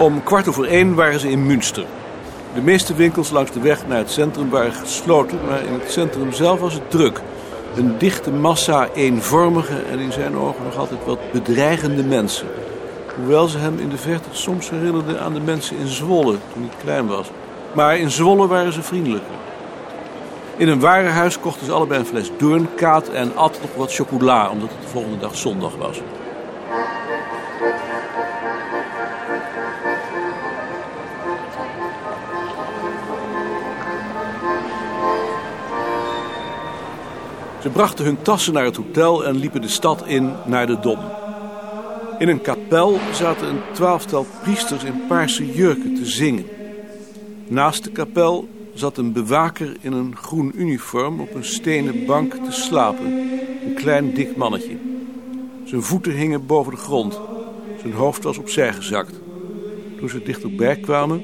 Om kwart over één waren ze in Münster. De meeste winkels langs de weg naar het centrum waren gesloten, maar in het centrum zelf was het druk. Een dichte massa eenvormige en in zijn ogen nog altijd wat bedreigende mensen. Hoewel ze hem in de verte soms herinnerden aan de mensen in Zwolle toen hij klein was. Maar in Zwolle waren ze vriendelijker. In een warenhuis kochten ze allebei een fles doornkaat en at nog wat chocola, omdat het de volgende dag zondag was. Ze brachten hun tassen naar het hotel en liepen de stad in naar de Dom. In een kapel zaten een twaalftal priesters in paarse jurken te zingen. Naast de kapel zat een bewaker in een groen uniform op een stenen bank te slapen. Een klein dik mannetje. Zijn voeten hingen boven de grond. Zijn hoofd was opzij gezakt. Toen ze dichterbij kwamen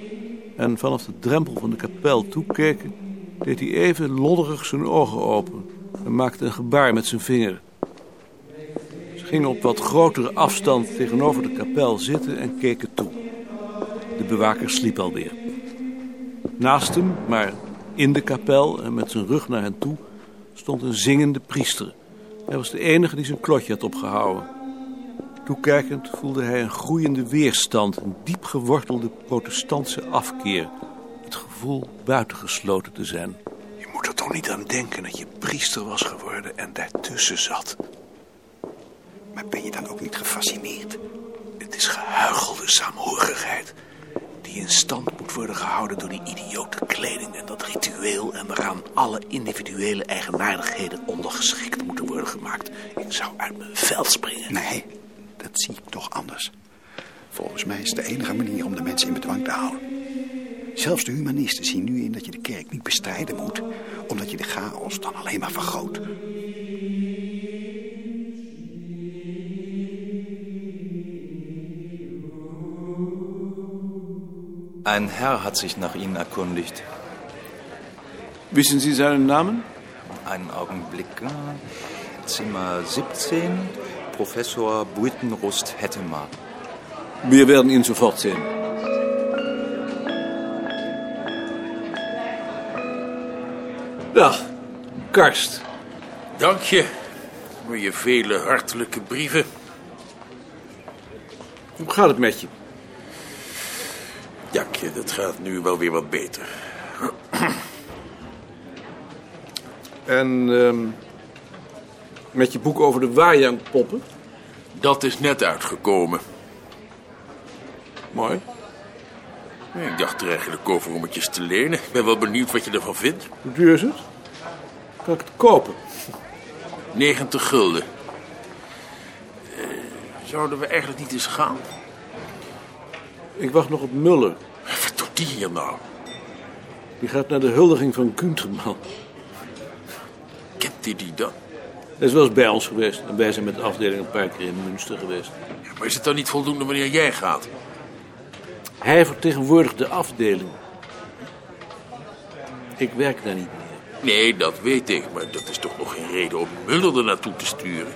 en vanaf de drempel van de kapel toekeken... deed hij even lodderig zijn ogen open en maakte een gebaar met zijn vinger. Ze gingen op wat grotere afstand tegenover de kapel zitten en keken toe. De bewaker sliep alweer. Naast hem, maar in de kapel en met zijn rug naar hen toe, stond een zingende priester. Hij was de enige die zijn klotje had opgehouden. Toekijkend voelde hij een groeiende weerstand, een diep gewortelde protestantse afkeer. Het gevoel buitengesloten te zijn. Toch niet aan denken dat je priester was geworden en daartussen zat. Maar ben je dan ook niet gefascineerd? Het is gehuichelde saamhorigheid die in stand moet worden gehouden door die idiote kleding en dat ritueel en waaraan alle individuele eigenaardigheden ondergeschikt moeten worden gemaakt. Ik zou uit mijn veld springen. Nee, dat zie ik toch anders. Volgens mij is de enige manier om de mensen in bedwang te houden. Zelfs de humanisten zien nu in dat je de kerk niet bestrijden moet, omdat je de chaos dan alleen maar vergroot. Ein Herr hat sich nach Ihnen erkundigt. Wissen Sie seinen Namen? Einen Augenblick. Zimmer 17, Professor Buitenrust Hettemar. Wir werden ihn sofort sehen. Dag, Karst. Dank je voor je vele hartelijke brieven. Hoe gaat het met je? Jakje, dat gaat nu wel weer wat beter. En ehm, met je boek over de Wajang-poppen? Dat is net uitgekomen. Mooi. Ik dacht er eigenlijk over om het je eens te lenen. Ik ben wel benieuwd wat je ervan vindt. Hoe duur is het? Kan ik het kopen? 90 gulden. Eh, zouden we eigenlijk niet eens gaan? Ik wacht nog op Muller. Wat doet die hier nou? Die gaat naar de huldiging van Kunterman. Kent hij die dan? Hij is wel eens bij ons geweest. En wij zijn met de afdeling een paar keer in Münster geweest. Ja, maar is het dan niet voldoende wanneer jij gaat? Hij vertegenwoordigt de afdeling. Ik werk daar niet meer. Nee, dat weet ik, maar dat is toch nog geen reden om Muller er naartoe te sturen.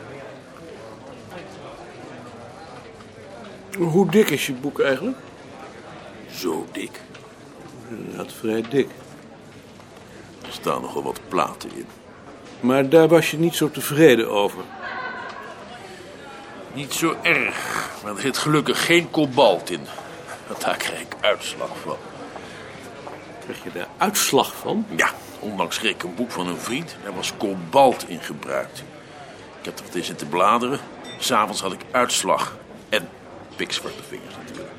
Hoe dik is je boek eigenlijk? Zo dik. Inderdaad, vrij dik. Er staan nogal wat platen in. Maar daar was je niet zo tevreden over. Niet zo erg, maar er zit gelukkig geen kobalt in. Want daar krijg ik uitslag van. Krijg je daar uitslag van? Ja, onlangs kreeg ik een boek van een vriend. Daar was kobalt in gebruikt. Ik heb er wat in zitten bladeren. S'avonds had ik uitslag. En pikzwarte vingers natuurlijk.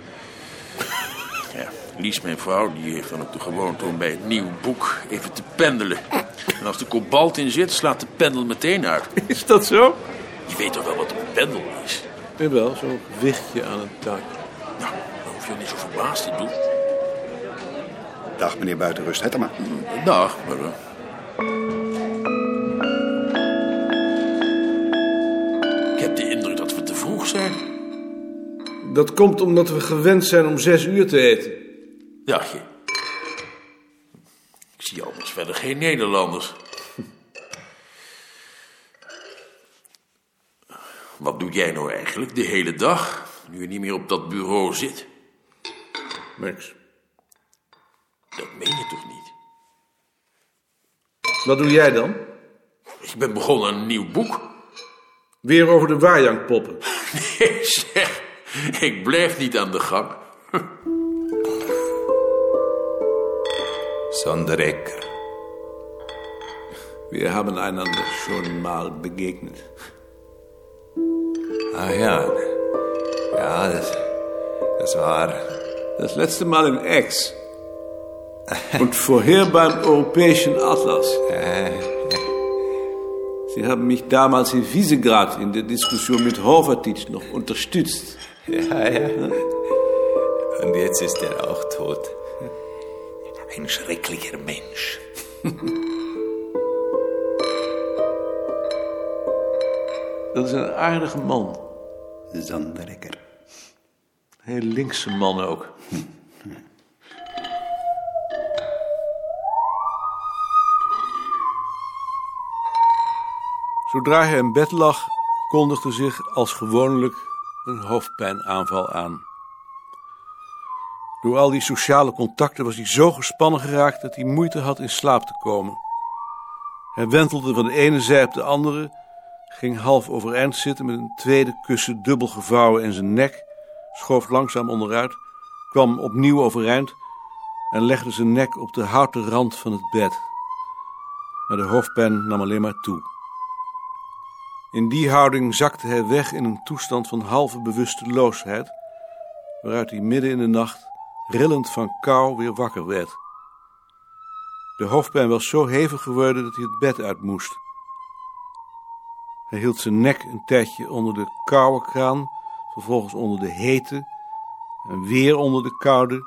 Ja, Lies, mijn vrouw, die heeft dan ook de gewoonte om bij een nieuw boek even te pendelen. En als er kobalt in zit, slaat de pendel meteen uit. Is dat zo? Je weet toch wel wat een pendel is? Jawel, zo'n gewichtje aan een touwtje. Nou, je niet zo verbaasd te doen. Dag, meneer Buitenrust Hettema. Dag, maar... eh, Ik heb de indruk dat we te vroeg zijn. Dat komt omdat we gewend zijn om zes uur te eten. Dacht je? Ik zie anders verder geen Nederlanders. Wat doe jij nou eigenlijk de hele dag, nu je niet meer op dat bureau zit? Niks. Dat meen je toch niet? Wat doe jij dan? Ik ben begonnen aan een nieuw boek. Weer over de Wajang-poppen. Nee, zeg. Ik blijf niet aan de gang. Sonderecker. Wir haben einander schon mal begegnet. Ah ja. Ja, das, das war. Das letzte Mal im Ex. Und vorher beim Europäischen Atlas. Sie haben mich damals in Wiesegrad in der Diskussion mit Horvatitsch noch unterstützt. Ja, ja. Und jetzt ist er auch tot. Ein schrecklicher Mensch. Dat is een aardige man. Zanderekker. Heel linkse man ook. Zodra hij in bed lag, kondigde zich als gewoonlijk een hoofdpijnaanval aan. Door al die sociale contacten was hij zo gespannen geraakt dat hij moeite had in slaap te komen. Hij wentelde van de ene zij op de andere, ging half overeind zitten met een tweede kussen dubbel gevouwen in zijn nek, schoof langzaam onderuit, kwam opnieuw overeind en legde zijn nek op de houten rand van het bed. Maar de hoofdpijn nam alleen maar toe. In die houding zakte hij weg in een toestand van halve bewusteloosheid, waaruit hij midden in de nacht, rillend van kou, weer wakker werd. De hoofdpijn was zo hevig geworden dat hij het bed uit moest. Hij hield zijn nek een tijdje onder de koude kraan, vervolgens onder de hete en weer onder de koude,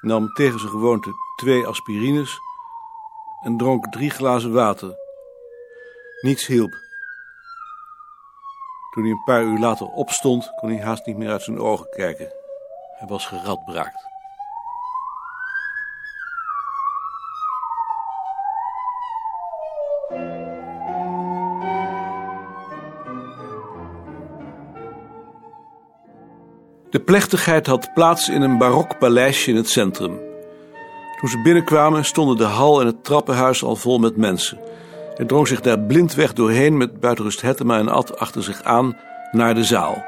nam tegen zijn gewoonte twee aspirines en dronk drie glazen water. Niets hielp. Toen hij een paar uur later opstond, kon hij haast niet meer uit zijn ogen kijken. Hij was geradbraakt. De plechtigheid had plaats in een barok paleisje in het centrum. Toen ze binnenkwamen stonden de hal en het trappenhuis al vol met mensen. Hij drong zich daar blindweg doorheen met buitenrust Hettema en Ad achter zich aan naar de zaal.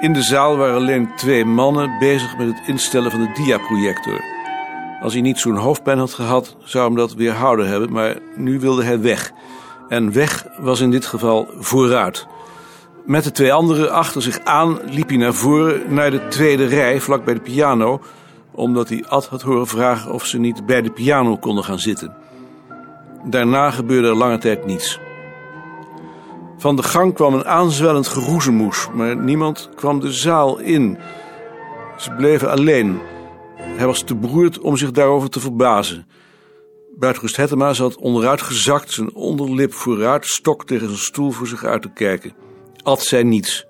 In de zaal waren alleen twee mannen bezig met het instellen van de diaprojector. Als hij niet zo'n hoofdpijn had gehad, zou hem dat weerhouden hebben, maar nu wilde hij weg. En weg was in dit geval vooruit. Met de twee anderen achter zich aan liep hij naar voren naar de tweede rij, vlak bij de piano, omdat hij Ad had horen vragen of ze niet bij de piano konden gaan zitten. Daarna gebeurde er lange tijd niets. Van de gang kwam een aanzwellend geroezemoes, maar niemand kwam de zaal in. Ze bleven alleen. Hij was te beroerd om zich daarover te verbazen. Buitenrust Hettema zat onderuit gezakt, zijn onderlip vooruit, stok tegen zijn stoel voor zich uit te kijken. Ad zei niets.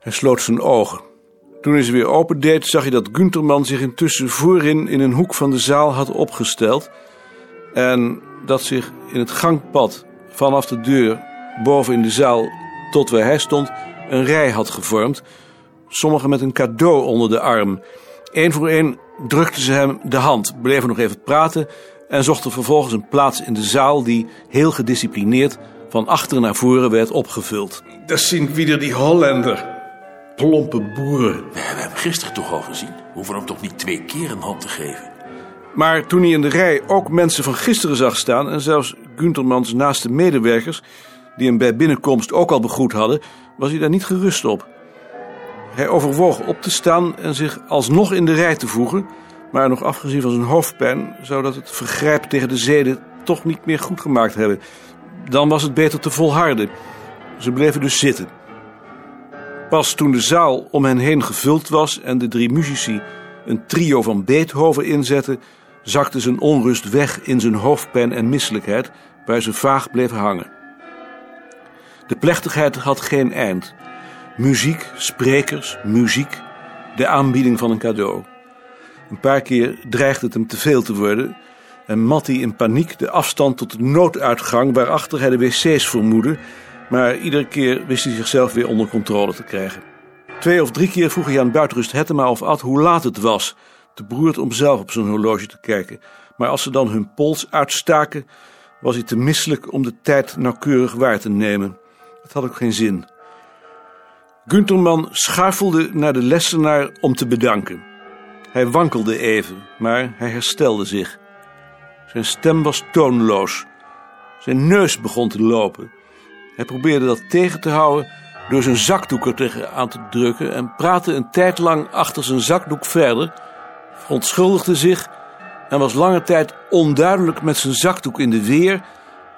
Hij sloot zijn ogen. Toen hij ze weer opendeed, zag hij dat Gunterman zich intussen voorin in een hoek van de zaal had opgesteld en dat zich in het gangpad vanaf de deur boven in de zaal tot waar hij stond een rij had gevormd. Sommigen met een cadeau onder de arm. Eén voor één drukten ze hem de hand, bleven nog even praten en zochten vervolgens een plaats in de zaal die heel gedisciplineerd van achter naar voren werd opgevuld. Dat zien wieder die Hollander. Plompe boeren. We hebben hem gisteren toch al gezien. We hoeven hem toch niet twee keer een hand te geven. Maar toen hij in de rij ook mensen van gisteren zag staan en zelfs Guntermans naaste medewerkers, die hem bij binnenkomst ook al begroet hadden, was hij daar niet gerust op. Hij overwoog op te staan en zich alsnog in de rij te voegen, maar nog afgezien van zijn hoofdpijn zou dat het vergrijp tegen de zeden toch niet meer goed gemaakt hebben. Dan was het beter te volharden. Ze bleven dus zitten. Pas toen de zaal om hen heen gevuld was en de drie muzici een trio van Beethoven inzetten, zakte zijn onrust weg in zijn hoofdpijn en misselijkheid, waar ze vaag bleef hangen. De plechtigheid had geen eind. Muziek, sprekers, muziek, de aanbieding van een cadeau. Een paar keer dreigde het hem te veel te worden en mat hij in paniek de afstand tot de nooduitgang waarachter hij de wc's vermoedde, maar iedere keer wist hij zichzelf weer onder controle te krijgen. Twee of drie keer vroeg hij aan Buitenrust Hettema of Ad hoe laat het was. Te beroerd om zelf op zijn horloge te kijken. Maar als ze dan hun pols uitstaken, was hij te misselijk om de tijd nauwkeurig waar te nemen. Het had ook geen zin. Gunterman schuifelde naar de lessenaar om te bedanken. Hij wankelde even, maar hij herstelde zich. Zijn stem was toonloos. Zijn neus begon te lopen. Hij probeerde dat tegen te houden door zijn zakdoek er tegen aan te drukken en praatte een tijd lang achter zijn zakdoek verder, verontschuldigde zich en was lange tijd onduidelijk met zijn zakdoek in de weer,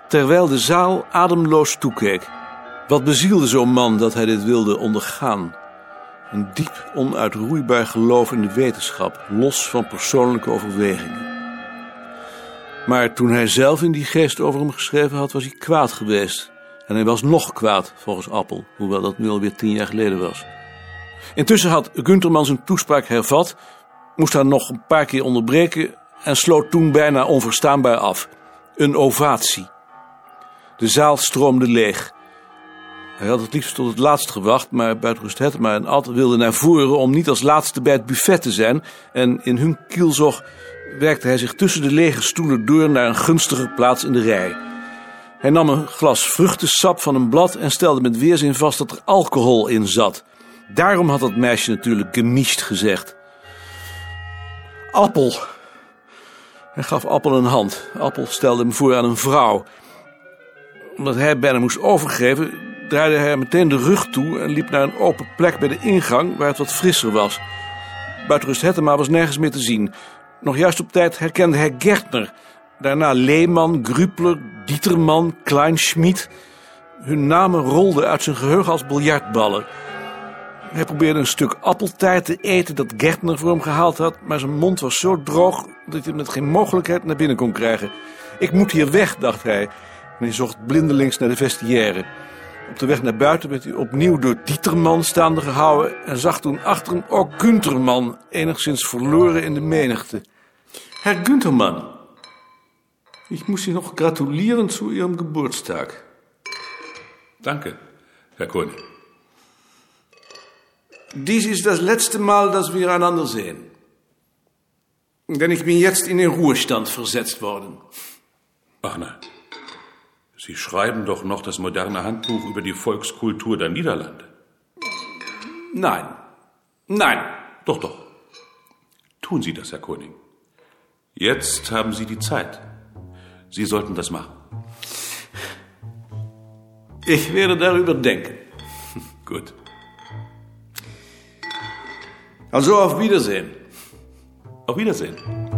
terwijl de zaal ademloos toekeek. Wat bezielde zo'n man dat hij dit wilde ondergaan? Een diep onuitroeibaar geloof in de wetenschap, los van persoonlijke overwegingen. Maar toen hij zelf in die geest over hem geschreven had, was hij kwaad geweest. En hij was nog kwaad, volgens Appel, hoewel dat nu alweer tien jaar geleden was. Intussen had Gunterman zijn toespraak hervat, moest haar nog een paar keer onderbreken en sloot toen bijna onverstaanbaar af. Een ovatie. De zaal stroomde leeg. Hij had het liefst tot het laatst gewacht, maar buitenrust Hettema en Ad wilden naar voren om niet als laatste bij het buffet te zijn. En in hun kielzog werkte hij zich tussen de lege stoelen door naar een gunstige plaats in de rij. Hij nam een glas vruchtensap van een blad en stelde met weerzin vast dat er alcohol in zat. Daarom had dat meisje natuurlijk gemischt gezegd. Appel. Hij gaf Appel een hand. Appel stelde hem voor aan een vrouw. Omdat hij bijna moest overgeven, draaide hij meteen de rug toe en liep naar een open plek bij de ingang waar het wat frisser was. Buitenrust Hettema was nergens meer te zien. Nog juist op tijd herkende hij Gertner. Daarna Leeman, Grupler, Dieterman, Kleinschmidt. Hun namen rolden uit zijn geheugen als biljartballen. Hij probeerde een stuk appeltaart te eten dat Gertner voor hem gehaald had, maar zijn mond was zo droog dat hij met geen mogelijkheid naar binnen kon krijgen. Ik moet hier weg, dacht hij. En hij zocht blindelings naar de vestiaire. Op de weg naar buiten werd hij opnieuw door Dieterman staande gehouden en zag toen achter hem ook Gunterman, enigszins verloren in de menigte. Herr Gunterman, ich muss Sie noch gratulieren zu Ihrem Geburtstag. Danke, Herr Koning. Dies ist das letzte Mal, dass wir einander sehen. Denn ich bin jetzt in den Ruhestand versetzt worden. Ach nein. Sie schreiben doch noch das moderne Handbuch über die Volkskultur der Niederlande. Nein. Nein. Doch, doch. Tun Sie das, Herr Koning. Jetzt haben Sie die Zeit. Sie sollten das machen. Ich werde darüber denken. Gut. Also auf Wiedersehen. Auf Wiedersehen.